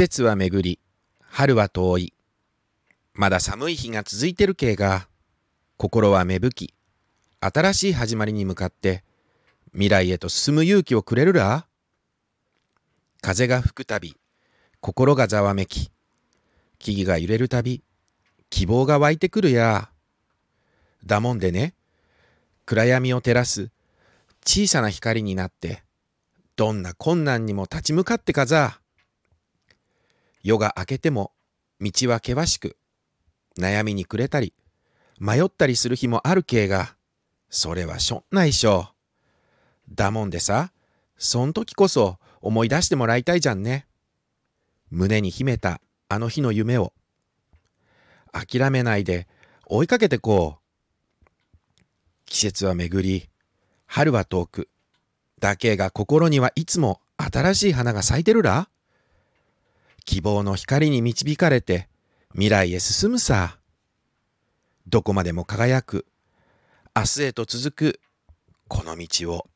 節は巡り、春は遠い。まだ寒い日が続いてるけいが、心は芽吹き、新しい始まりに向かって未来へと進む勇気をくれるら？風が吹くたび、心がざわめき、木々が揺れるたび、希望が湧いてくるや。だもんでね、暗闇を照らす小さな光になって、どんな困難にも立ち向かってかざ。夜が明けても道は険しく、悩みに暮れたり、迷ったりする日もあるけいが、それはしょんないしょ。だもんでさ、そん時こそ思い出してもらいたいじゃんね。胸に秘めたあの日の夢を。諦めないで追いかけてこう。季節は巡り、春は遠く。だけが心にはいつも新しい花が咲いてるら希望の光に導かれて未来へ進むさ。どこまでも輝く明日へと続くこの道を